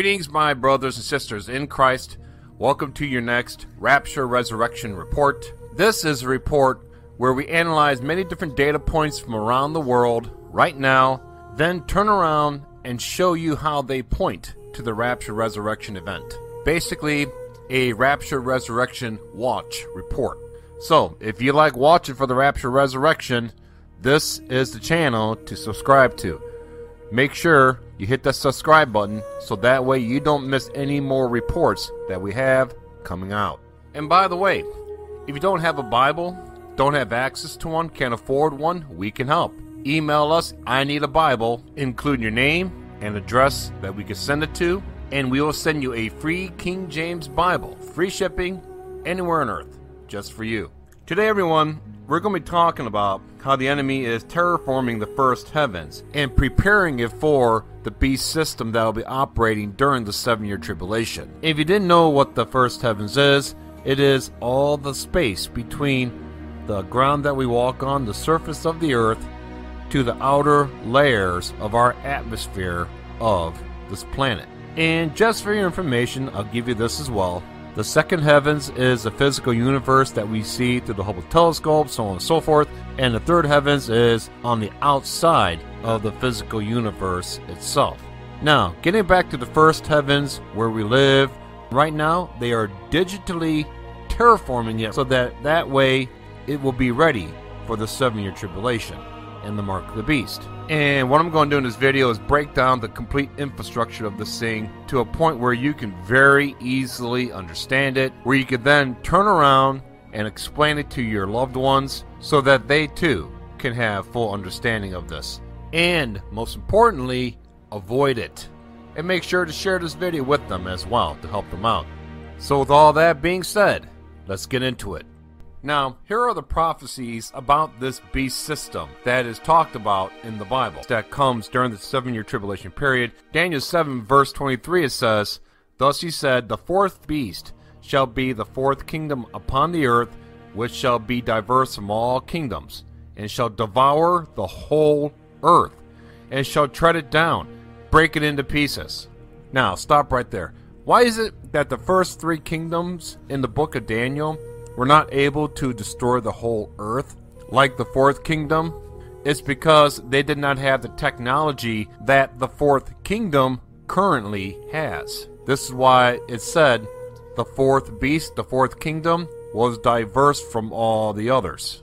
Greetings, my brothers and sisters in Christ. Welcome to your next Rapture Resurrection Report. This is a report where we analyze many different data points from around the world right now, then turn around and show you how they point to the Rapture Resurrection event. Basically, a Rapture Resurrection watch report. So, if you like watching for the Rapture Resurrection, this is the channel to subscribe to. Make sure you hit that subscribe button so that way you don't miss any more reports that we have coming out. And by the way, if you don't have a Bible, don't have access to one, can't afford one, we can help. Email us, I need a Bible, include your name and address that we can send it to, and we will send you a free King James Bible, free shipping, anywhere on earth, just for you. Today, everyone, we're going to be talking about how the enemy is terraforming the first heavens and preparing it for the beast system that will be operating during the seven year tribulation. If you didn't know what the first heavens is, it is all the space between the ground that we walk on, the surface of the earth, to the outer layers of our atmosphere of this planet. And just for your information, I'll give you this as well. The second heavens is the physical universe that we see through the Hubble telescope, so on and so forth. And the third heavens is on the outside of the physical universe itself. Now, getting back to the first heavens where we live, right now they are digitally terraforming it so that that way it will be ready for the seven year tribulation and the mark of the beast. And what I'm going to do in this video is break down the complete infrastructure of this thing to a point where you can very easily understand it, where you can then turn around and explain it to your loved ones so that they too can have full understanding of this. And most importantly, avoid it. And make sure to share this video with them as well to help them out. So, with all that being said, let's get into it. Now, here are the prophecies about this beast system that is talked about in the Bible that comes during the seven year tribulation period. Daniel 7, verse 23, it says, Thus he said, The fourth beast shall be the fourth kingdom upon the earth, which shall be diverse from all kingdoms, and shall devour the whole earth, and shall tread it down, break it into pieces. Now, stop right there. Why is it that the first three kingdoms in the book of Daniel were not able to destroy the whole earth like the fourth kingdom, it's because they did not have the technology that the fourth kingdom currently has. This is why it said the fourth beast, the fourth kingdom, was diverse from all the others.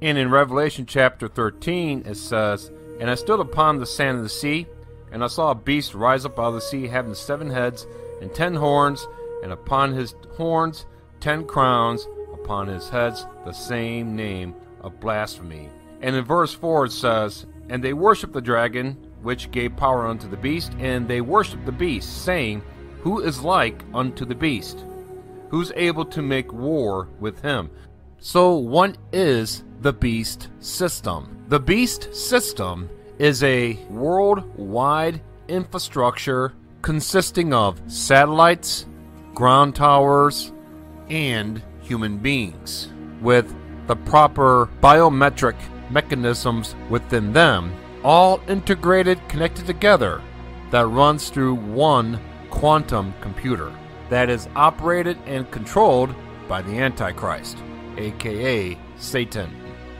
And in Revelation chapter 13, it says, And I stood upon the sand of the sea, and I saw a beast rise up out of the sea, having seven heads and ten horns, and upon his horns ten crowns, upon his heads the same name of blasphemy. And in verse 4 it says, And they worshipped the dragon, which gave power unto the beast, and they worshipped the beast, saying, Who is like unto the beast? Who's able to make war with him? So, what is the beast system? The beast system is a worldwide infrastructure consisting of satellites, ground towers, and human beings with the proper biometric mechanisms within them, all integrated, connected together, that runs through one quantum computer that is operated and controlled by the Antichrist, aka Satan.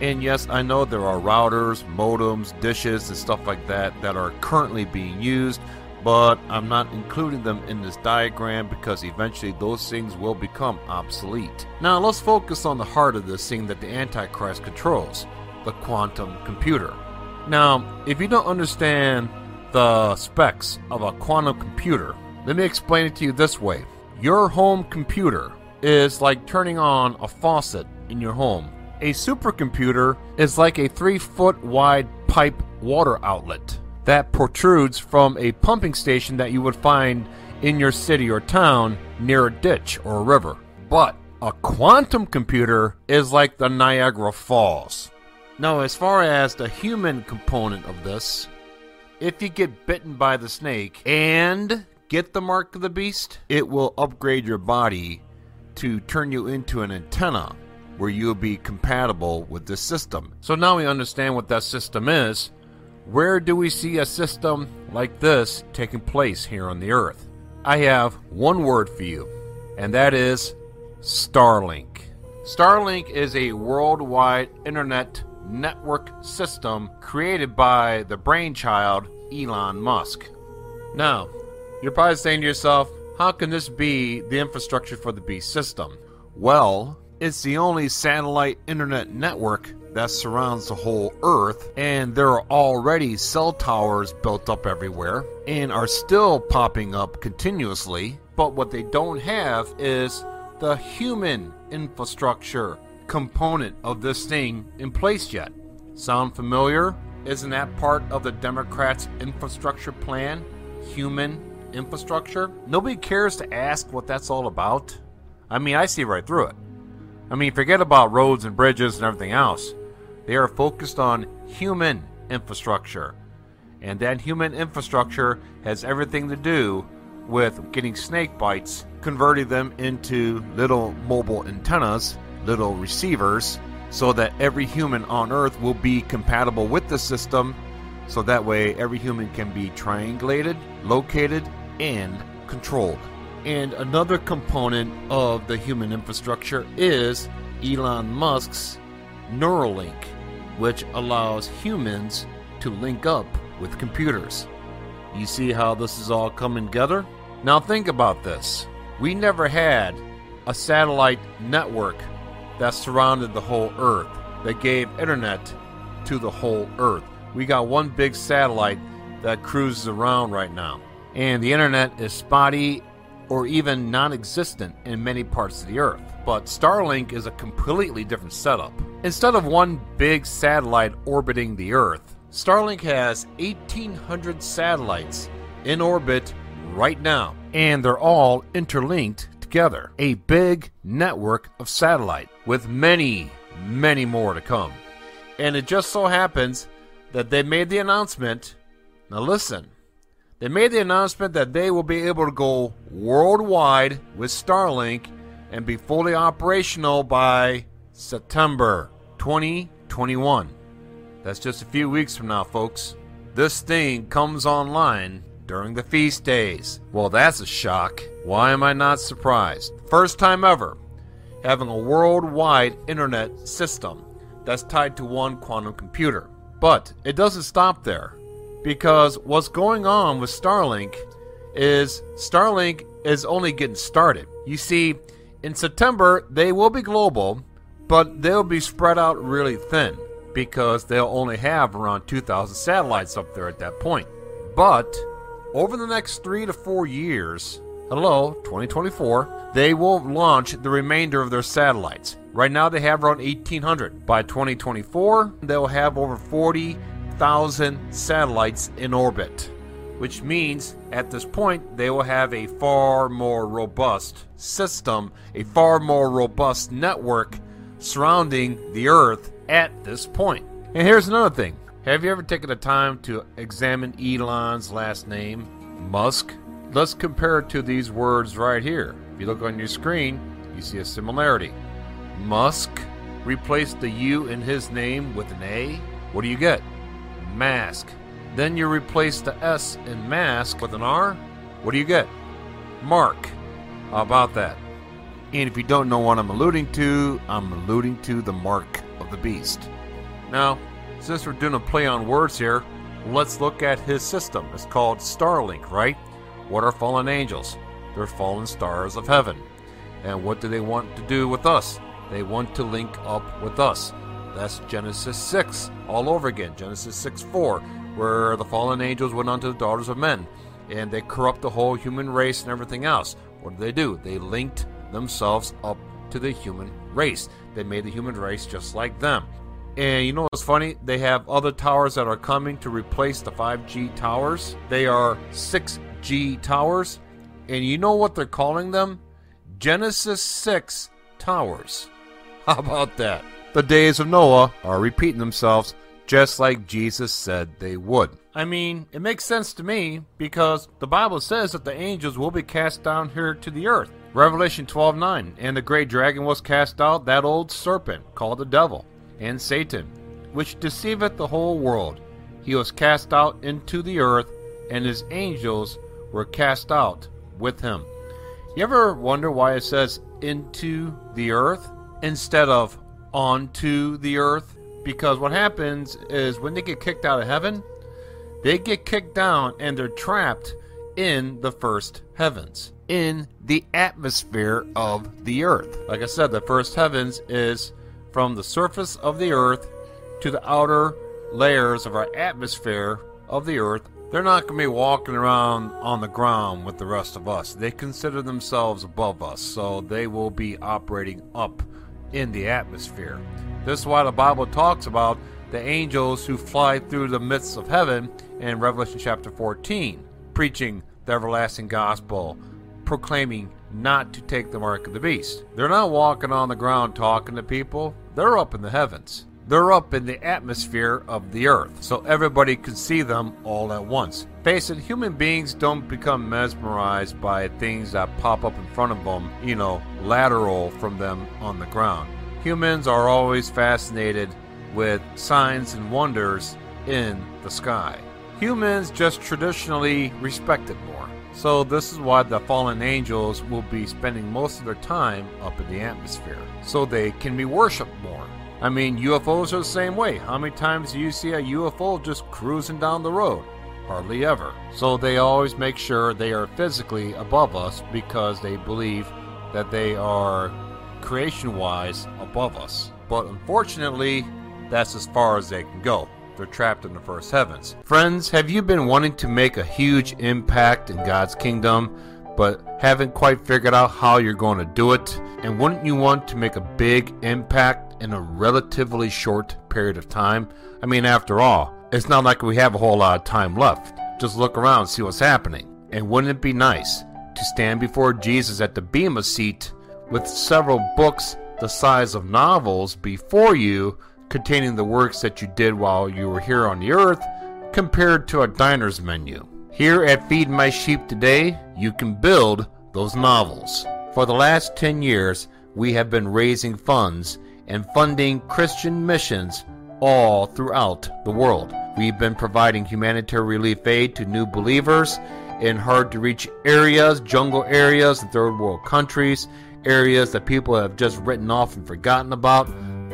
And yes, I know there are routers, modems, dishes, and stuff like that that are currently being used but I'm not including them in this diagram because eventually those things will become obsolete. Now let's focus on the heart of this thing that the Antichrist controls, the quantum computer. Now, if you don't understand the specs of a quantum computer, let me explain it to you this way. Your home computer is like turning on a faucet in your home. A supercomputer is like a three foot wide pipe water outlet that protrudes from a pumping station that you would find in your city or town near a ditch or a river. But a quantum computer is like the Niagara Falls. Now, as far as the human component of this, if you get bitten by the snake and get the mark of the beast, it will upgrade your body to turn you into an antenna where you'll be compatible with this system. So now we understand what that system is. Where do we see a system like this taking place here on the Earth? I have one word for you, and that is Starlink. Starlink is a worldwide internet network system created by the brainchild Elon Musk. Now, you're probably saying to yourself, how can this be the infrastructure for the beast system? Well, it's the only satellite internet network that surrounds the whole Earth, and there are already cell towers built up everywhere and are still popping up continuously. But what they don't have is the human infrastructure component of this thing in place yet. Sound familiar? Isn't that part of the Democrats' infrastructure plan? Human infrastructure? Nobody cares to ask what that's all about. I mean, I see right through it. I mean, forget about roads and bridges and everything else. They are focused on human infrastructure. And that human infrastructure has everything to do with getting snake bites, converting them into little mobile antennas, little receivers, so that every human on Earth will be compatible with the system, so that way every human can be triangulated, located, and controlled. And another component of the human infrastructure is Elon Musk's Neuralink which allows humans to link up with computers. You see how this is all coming together? Now think about this. We never had a satellite network that surrounded the whole Earth, that gave internet to the whole Earth. We got one big satellite that cruises around right now. And the internet is spotty or even non existent in many parts of the Earth. But Starlink is a completely different setup. Instead of one big satellite orbiting the Earth, Starlink has 1,800 satellites in orbit right now, and they're all interlinked together. A big network of satellite with many, many more to come. And it just so happens that they made the announcement. Now, listen, they made the announcement that they will be able to go worldwide with Starlink and be fully operational by September 2021. That's just a few weeks from now, folks. This thing comes online during the feast days. Well, that's a shock. Why am I not surprised? First time ever having a worldwide internet system that's tied to one quantum computer. But it doesn't stop there because what's going on with Starlink is Starlink is only getting started. You see, in September, they will be global, but they'll be spread out really thin because they'll only have around 2,000 satellites up there at that point. But over the next three to four years, hello, 2024, they will launch the remainder of their satellites. Right now, they have around 1,800. By 2024, they'll have over 40,000 satellites in orbit which means at this point they will have a far more robust system, a far more robust network surrounding the Earth at this point. And here's another thing have you ever taken the time to examine Elon's last name, Musk? Let's compare it to these words right here. If you look on your screen, you see a similarity. Musk replaced the U in his name with an A. What do you get? Mask. Then you replace the S in mask with an R. What do you get? Mark. How about that? And if you don't know what I'm alluding to, I'm alluding to the mark of the beast. Now, since we're doing a play on words here, let's look at his system. It's called Starlink, right? What are fallen angels? They're fallen stars of heaven. And what do they want to do with us? They want to link up with us. That's Genesis 6 all over again. Genesis 6 4 where the fallen angels went unto the daughters of men, and they corrupt the whole human race and everything else. What did they do? They linked themselves up to the human race. They made the human race just like them. And you know what's funny? They have other towers that are coming to replace the 5G towers. They are 6G towers. And you know what they're calling them? Genesis 6 towers. How about that? The days of Noah are repeating themselves just like Jesus said they would. I mean, it makes sense to me because the Bible says that the angels will be cast down here to the earth. Revelation 12:9, and the great dragon was cast out, that old serpent called the devil and Satan, which deceiveth the whole world. He was cast out into the earth, and his angels were cast out with him. You ever wonder why it says into the earth instead of onto the earth? Because what happens is when they get kicked out of heaven, they get kicked down and they're trapped in the first heavens, in the atmosphere of the earth. Like I said, the first heavens is from the surface of the earth to the outer layers of our atmosphere of the earth. They're not going to be walking around on the ground with the rest of us. They consider themselves above us, so they will be operating up in the atmosphere. This is why the Bible talks about the angels who fly through the midst of heaven in Revelation chapter 14, preaching the everlasting gospel, proclaiming not to take the mark of the beast. They're not walking on the ground talking to people, they're up in the heavens. They're up in the atmosphere of the earth, so everybody can see them all at once. Face it, human beings don't become mesmerized by things that pop up in front of them, you know, lateral from them on the ground. Humans are always fascinated with signs and wonders in the sky. Humans just traditionally respect it more. So, this is why the fallen angels will be spending most of their time up in the atmosphere, so they can be worshipped more. I mean, UFOs are the same way. How many times do you see a UFO just cruising down the road? Hardly ever. So they always make sure they are physically above us because they believe that they are creation wise above us. But unfortunately, that's as far as they can go. They're trapped in the first heavens. Friends, have you been wanting to make a huge impact in God's kingdom, but haven't quite figured out how you're going to do it? And wouldn't you want to make a big impact in a relatively short period of time. I mean, after all, it's not like we have a whole lot of time left. Just look around and see what's happening. And wouldn't it be nice to stand before Jesus at the Bema seat with several books the size of novels before you containing the works that you did while you were here on the earth compared to a diner's menu? Here at Feed My Sheep today, you can build those novels. For the last 10 years, we have been raising funds and funding Christian missions all throughout the world. We've been providing humanitarian relief aid to new believers in hard to reach areas, jungle areas, and third world countries, areas that people have just written off and forgotten about.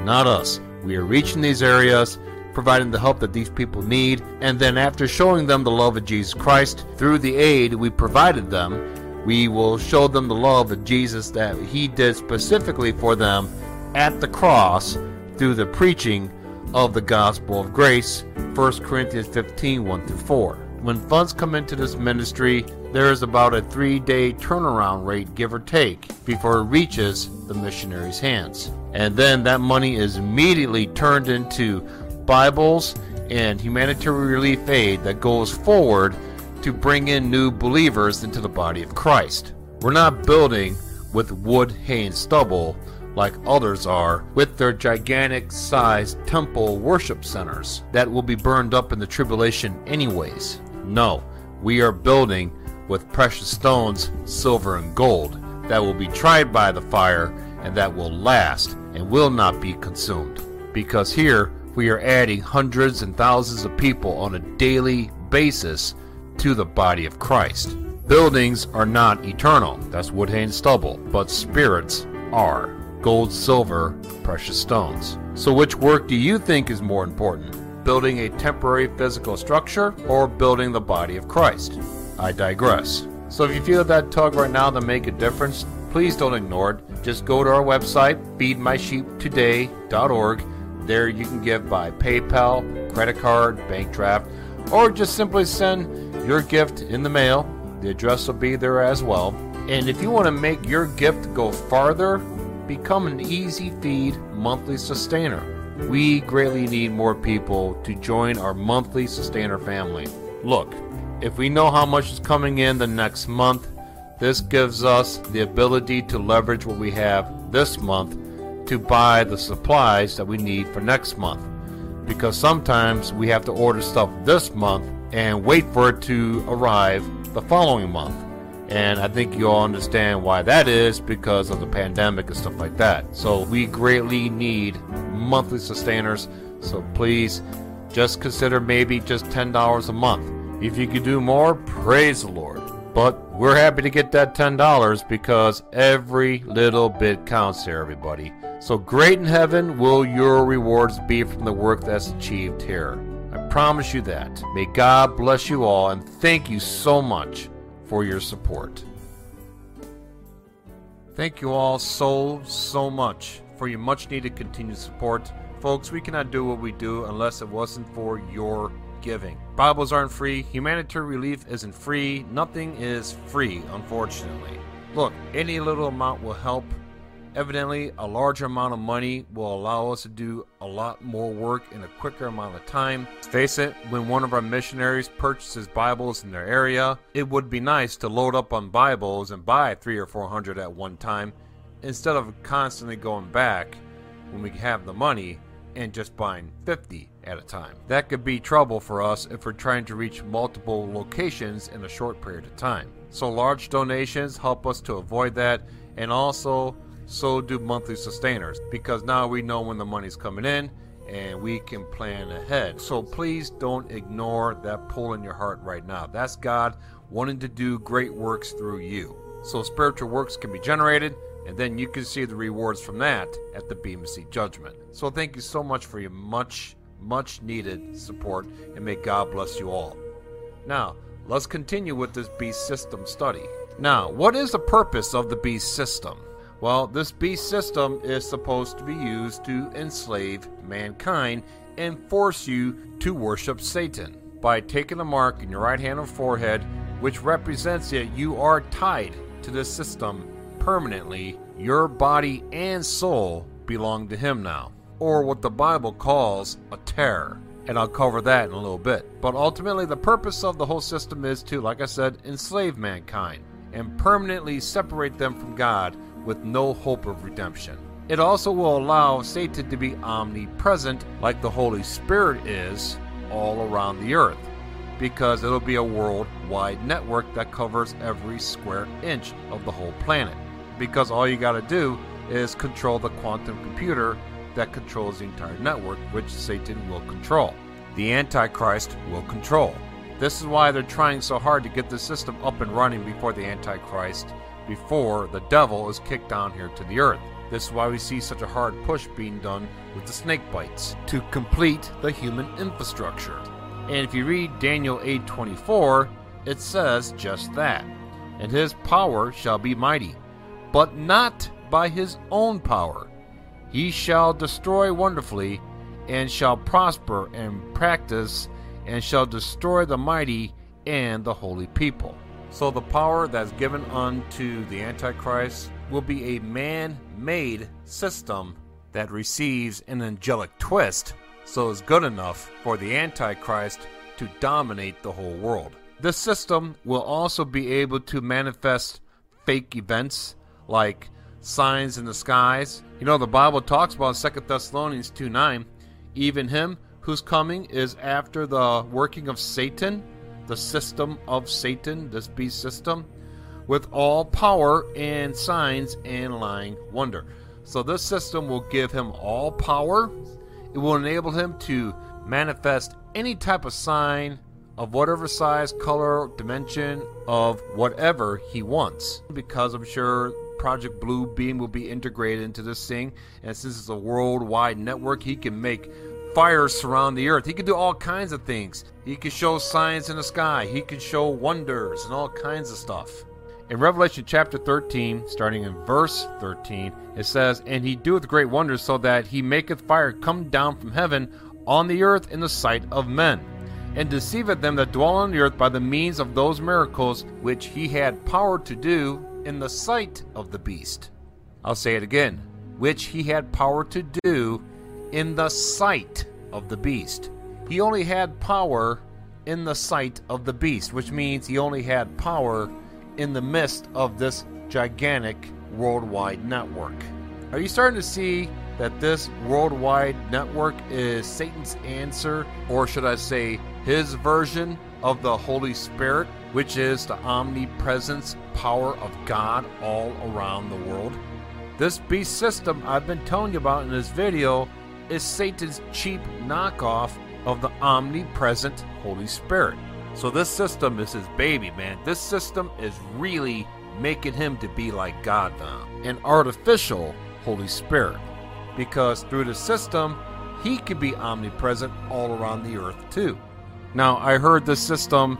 Not us. We are reaching these areas, providing the help that these people need, and then after showing them the love of Jesus Christ through the aid we provided them, we will show them the love of Jesus that He did specifically for them at the cross through the preaching of the gospel of grace 1 corinthians 15 1 through 4 when funds come into this ministry there is about a three day turnaround rate give or take before it reaches the missionaries hands. And then that money is immediately turned into bibles and humanitarian relief aid that goes forward to bring in new believers into the body of christ. We're not building with wood hay and stubble like others are, with their gigantic sized temple worship centers that will be burned up in the tribulation anyways. No, we are building with precious stones, silver, and gold that will be tried by the fire and that will last and will not be consumed. Because here we are adding hundreds and thousands of people on a daily basis to the body of Christ. Buildings are not eternal, that's wood, hay, and stubble, but spirits are gold, silver, precious stones. So, which work do you think is more important? Building a temporary physical structure or building the body of Christ? I digress. So, if you feel that tug right now to make a difference, please don't ignore it. Just go to our website, feedmysheeptoday.org. There you can give by PayPal, credit card, bank draft, or just simply send your gift in the mail. The address will be there as well. And if you want to make your gift go farther become an easy feed monthly sustainer. We greatly need more people to join our monthly sustainer family. Look, if we know how much is coming in the next month, this gives us the ability to leverage what we have this month to buy the supplies that we need for next month. Because sometimes we have to order stuff this month and wait for it to arrive the following month. And I think you all understand why that is because of the pandemic and stuff like that. So we greatly need monthly sustainers. So please just consider maybe just $10 a month. If you could do more, praise the Lord. But we're happy to get that $10 because every little bit counts here, everybody. So great in heaven will your rewards be from the work that's achieved here. I promise you that. May God bless you all and thank you so much for your support. Thank you all so, so much for your much needed continued support. Folks, we cannot do what we do unless it wasn't for your giving. Bibles aren't free, humanitarian relief isn't free, nothing is free, unfortunately. Look, any little amount will help Evidently, a larger amount of money will allow us to do a lot more work in a quicker amount of time. Face it, when one of our missionaries purchases Bibles in their area, it would be nice to load up on Bibles and buy three or four hundred at one time instead of constantly going back when we have the money and just buying 50 at a time. That could be trouble for us if we're trying to reach multiple locations in a short period of time. So, large donations help us to avoid that and also so do monthly sustainers because now we know when the money's coming in and we can plan ahead. So please don't ignore that pull in your heart right now. That's God wanting to do great works through you. So spiritual works can be generated and then you can see the rewards from that at the Seat Judgment. So thank you so much for your much, much needed support and may God bless you all. Now, let's continue with this beast system study. Now, what is the purpose of the beast system? Well, this beast system is supposed to be used to enslave mankind and force you to worship Satan. By taking a mark in your right hand or forehead, which represents that you are tied to this system permanently, your body and soul belong to him now. Or what the Bible calls a terror. And I'll cover that in a little bit. But ultimately, the purpose of the whole system is to, like I said, enslave mankind and permanently separate them from God with no hope of redemption. It also will allow Satan to be omnipresent, like the Holy Spirit is, all around the earth, because it'll be a worldwide network that covers every square inch of the whole planet. Because all you got to do is control the quantum computer that controls the entire network, which Satan will control. The Antichrist will control. This is why they're trying so hard to get the system up and running before the Antichrist before the devil is kicked down here to the earth. This is why we see such a hard push being done with the snake bites to complete the human infrastructure. And if you read Daniel 8:24, it says just that. And his power shall be mighty, but not by his own power. He shall destroy wonderfully, and shall prosper and practice, and shall destroy the mighty and the holy people. So the power that's given unto the Antichrist will be a man made system that receives an angelic twist, so it's good enough for the Antichrist to dominate the whole world. This system will also be able to manifest fake events like signs in the skies. You know, the Bible talks about 2 Thessalonians 2 9, even him whose coming is after the working of Satan the system of Satan, this beast system, with all power and signs and lying wonder. So this system will give him all power. It will enable him to manifest any type of sign of whatever size, color, dimension of whatever he wants. Because I'm sure Project Blue Beam will be integrated into this thing, and since it's a worldwide network, he can make fires surround the earth. He can do all kinds of things. He can show signs in the sky. He can show wonders and all kinds of stuff. In Revelation chapter 13, starting in verse 13, it says, And he doeth great wonders, so that he maketh fire come down from heaven on the earth in the sight of men, and deceiveth them that dwell on the earth by the means of those miracles which he had power to do in the sight of the beast. I'll say it again, which he had power to do in the sight of the beast. He only had power in the sight of the beast, which means he only had power in the midst of this gigantic worldwide network. Are you starting to see that this worldwide network is Satan's answer, or should I say, his version of the Holy Spirit, which is the omnipresence power of God all around the world? This beast system I've been telling you about in this video is Satan's cheap knockoff of the omnipresent Holy Spirit. So this system is his baby, man. This system is really making him to be like God now. An artificial Holy Spirit. Because through the system, he could be omnipresent all around the earth too. Now, I heard this system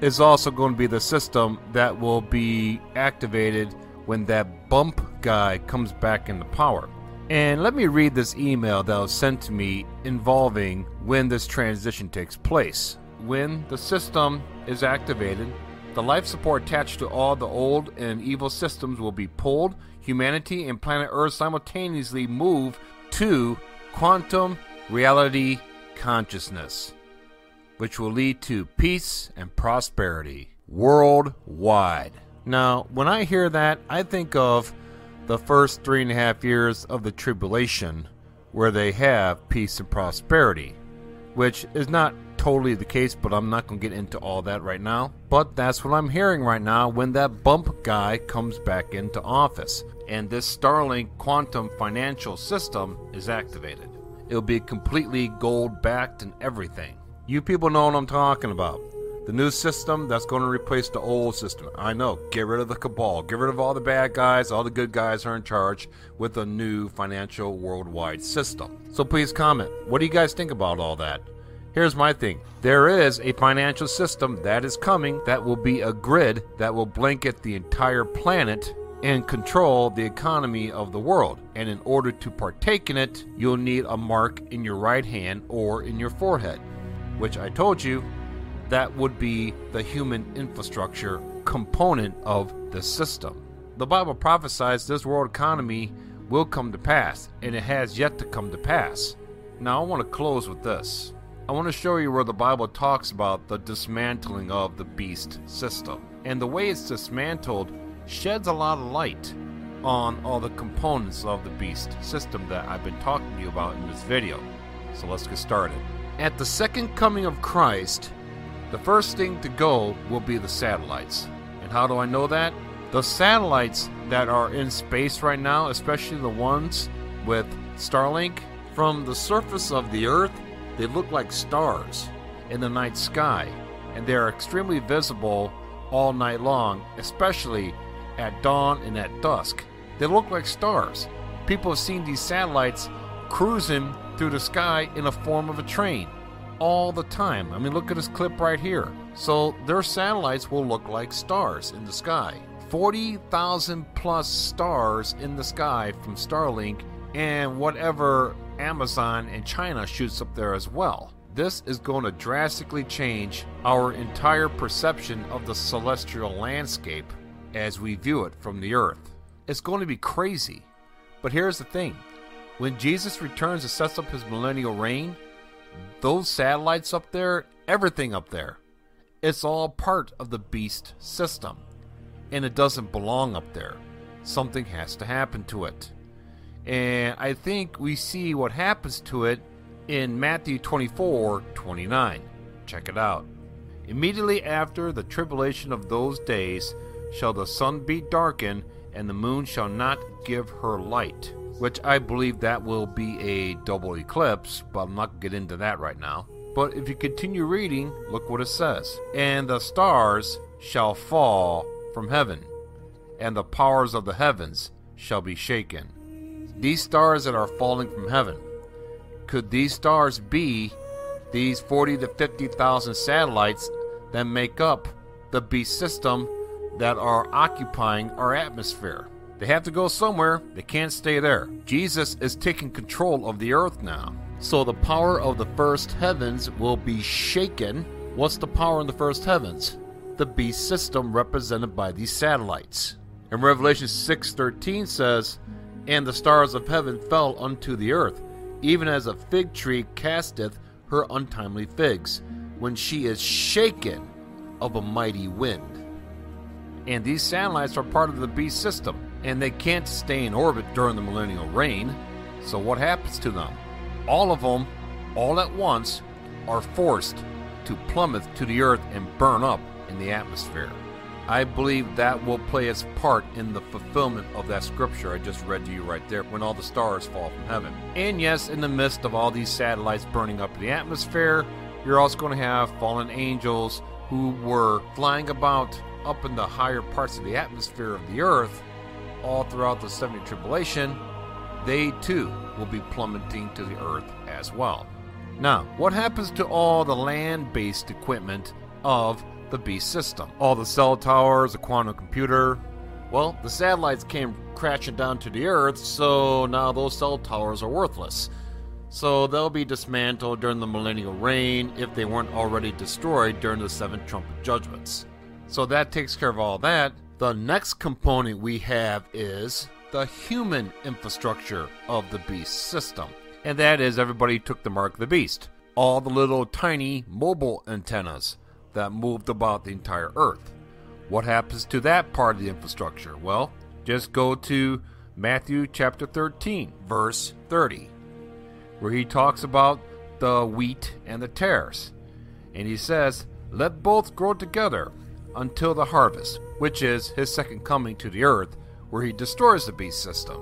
is also going to be the system that will be activated when that bump guy comes back into power. And let me read this email that was sent to me involving when this transition takes place. When the system is activated, the life support attached to all the old and evil systems will be pulled. Humanity and planet Earth simultaneously move to quantum reality consciousness, which will lead to peace and prosperity worldwide. Now, when I hear that, I think of the first three and a half years of the tribulation, where they have peace and prosperity, which is not totally the case, but I'm not going to get into all that right now. But that's what I'm hearing right now when that bump guy comes back into office and this Starlink quantum financial system is activated. It'll be completely gold backed and everything. You people know what I'm talking about. The new system that's going to replace the old system. I know. Get rid of the cabal. Get rid of all the bad guys. All the good guys are in charge with a new financial worldwide system. So please comment. What do you guys think about all that? Here's my thing there is a financial system that is coming that will be a grid that will blanket the entire planet and control the economy of the world. And in order to partake in it, you'll need a mark in your right hand or in your forehead, which I told you that would be the human infrastructure component of the system. The Bible prophesies this world economy will come to pass, and it has yet to come to pass. Now, I want to close with this. I want to show you where the Bible talks about the dismantling of the beast system. And the way it's dismantled sheds a lot of light on all the components of the beast system that I've been talking to you about in this video. So let's get started. At the second coming of Christ, the first thing to go will be the satellites. And how do I know that? The satellites that are in space right now, especially the ones with Starlink, from the surface of the Earth, they look like stars in the night sky. And they are extremely visible all night long, especially at dawn and at dusk. They look like stars. People have seen these satellites cruising through the sky in the form of a train all the time. I mean, look at this clip right here. So their satellites will look like stars in the sky. 40,000 plus stars in the sky from Starlink and whatever Amazon and China shoots up there as well. This is going to drastically change our entire perception of the celestial landscape as we view it from the earth. It's going to be crazy. But here's the thing when Jesus returns and sets up his millennial reign, those satellites up there, everything up there, it's all part of the beast system. And it doesn't belong up there. Something has to happen to it. And I think we see what happens to it in Matthew 24 29. Check it out. Immediately after the tribulation of those days shall the sun be darkened, and the moon shall not give her light which I believe that will be a double eclipse, but I'm not going to get into that right now. But if you continue reading, look what it says. And the stars shall fall from heaven, and the powers of the heavens shall be shaken. These stars that are falling from heaven, could these stars be these 40 to 50,000 satellites that make up the B system that are occupying our atmosphere? They have to go somewhere. They can't stay there. Jesus is taking control of the earth now. So the power of the first heavens will be shaken. What's the power in the first heavens? The beast system represented by these satellites. And Revelation 6:13 says, "And the stars of heaven fell unto the earth, even as a fig tree casteth her untimely figs, when she is shaken of a mighty wind." And these satellites are part of the beast system and they can't stay in orbit during the millennial reign. So what happens to them? All of them, all at once, are forced to plummet to the earth and burn up in the atmosphere. I believe that will play its part in the fulfillment of that scripture I just read to you right there when all the stars fall from heaven. And yes, in the midst of all these satellites burning up in the atmosphere, you're also going to have fallen angels who were flying about up in the higher parts of the atmosphere of the earth all throughout the 70 tribulation, they too will be plummeting to the earth as well. Now, what happens to all the land based equipment of the beast system? All the cell towers, the quantum computer? Well, the satellites came crashing down to the earth, so now those cell towers are worthless. So they'll be dismantled during the millennial reign if they weren't already destroyed during the seven trumpet judgments. So that takes care of all that. The next component we have is the human infrastructure of the beast system. And that is everybody took the mark of the beast. All the little tiny mobile antennas that moved about the entire earth. What happens to that part of the infrastructure? Well, just go to Matthew chapter 13, verse 30, where he talks about the wheat and the tares. And he says, Let both grow together until the harvest, which is his second coming to the earth, where he destroys the beast system.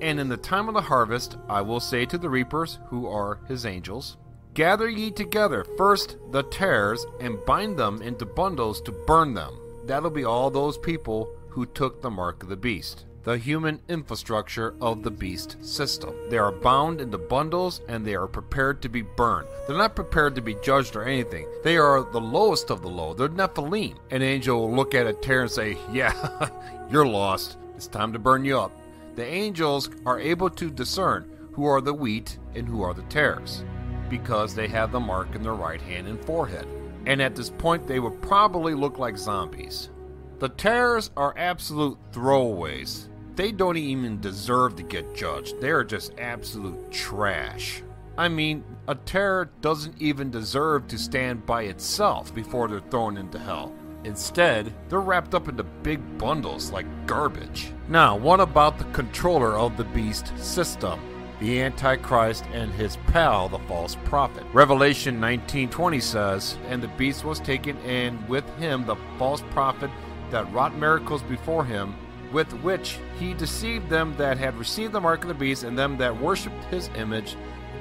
And in the time of the harvest, I will say to the reapers, who are his angels, Gather ye together first the tares, and bind them into bundles to burn them. That'll be all those people who took the mark of the beast the human infrastructure of the beast system. They are bound into bundles and they are prepared to be burned. They're not prepared to be judged or anything. They are the lowest of the low. They're Nephilim. An angel will look at a tare and say, Yeah, you're lost. It's time to burn you up. The angels are able to discern who are the wheat and who are the tares because they have the mark in their right hand and forehead. And at this point, they would probably look like zombies. The tares are absolute throwaways they don't even deserve to get judged. They are just absolute trash. I mean, a terror doesn't even deserve to stand by itself before they're thrown into hell. Instead, they're wrapped up into big bundles like garbage. Now, what about the controller of the beast system? The Antichrist and his pal, the false prophet. Revelation 19:20 says, "And the beast was taken, and with him the false prophet that wrought miracles before him, with which he deceived them that had received the mark of the beast and them that worshipped his image.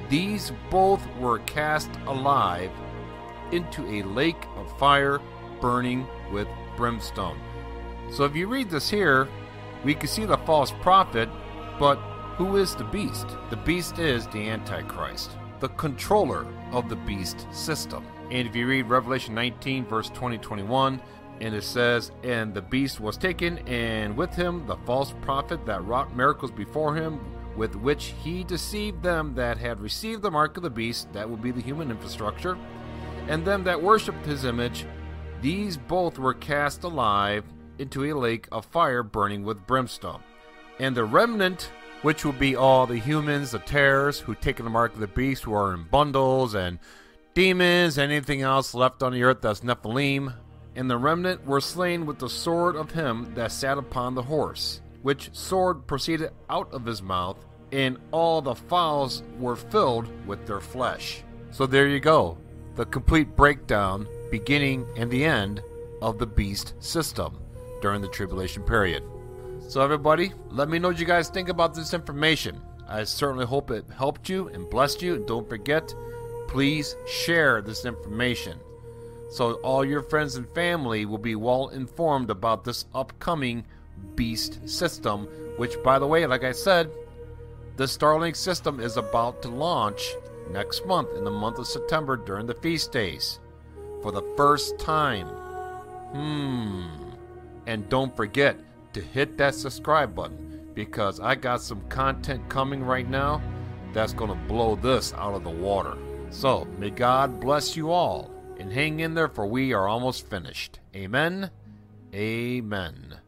These both were cast alive into a lake of fire burning with brimstone. So if you read this here, we can see the false prophet, but who is the beast? The beast is the Antichrist, the controller of the beast system. And if you read Revelation 19, verse 20 21, and it says, And the beast was taken, and with him the false prophet that wrought miracles before him, with which he deceived them that had received the mark of the beast, that would be the human infrastructure, and them that worshipped his image. These both were cast alive into a lake of fire burning with brimstone. And the remnant, which will be all the humans, the tares, who taken the mark of the beast, who are in bundles, and demons, anything else left on the earth that's Nephilim, and the remnant were slain with the sword of him that sat upon the horse, which sword proceeded out of his mouth, and all the fowls were filled with their flesh. So there you go, the complete breakdown, beginning and the end of the beast system during the tribulation period. So, everybody, let me know what you guys think about this information. I certainly hope it helped you and blessed you. Don't forget, please share this information so all your friends and family will be well informed about this upcoming beast system, which, by the way, like I said, the Starlink system is about to launch next month in the month of September during the feast days for the first time. Hmm. And don't forget to hit that subscribe button because I got some content coming right now that's going to blow this out of the water. So, may God bless you all and hang in there, for we are almost finished. Amen. Amen.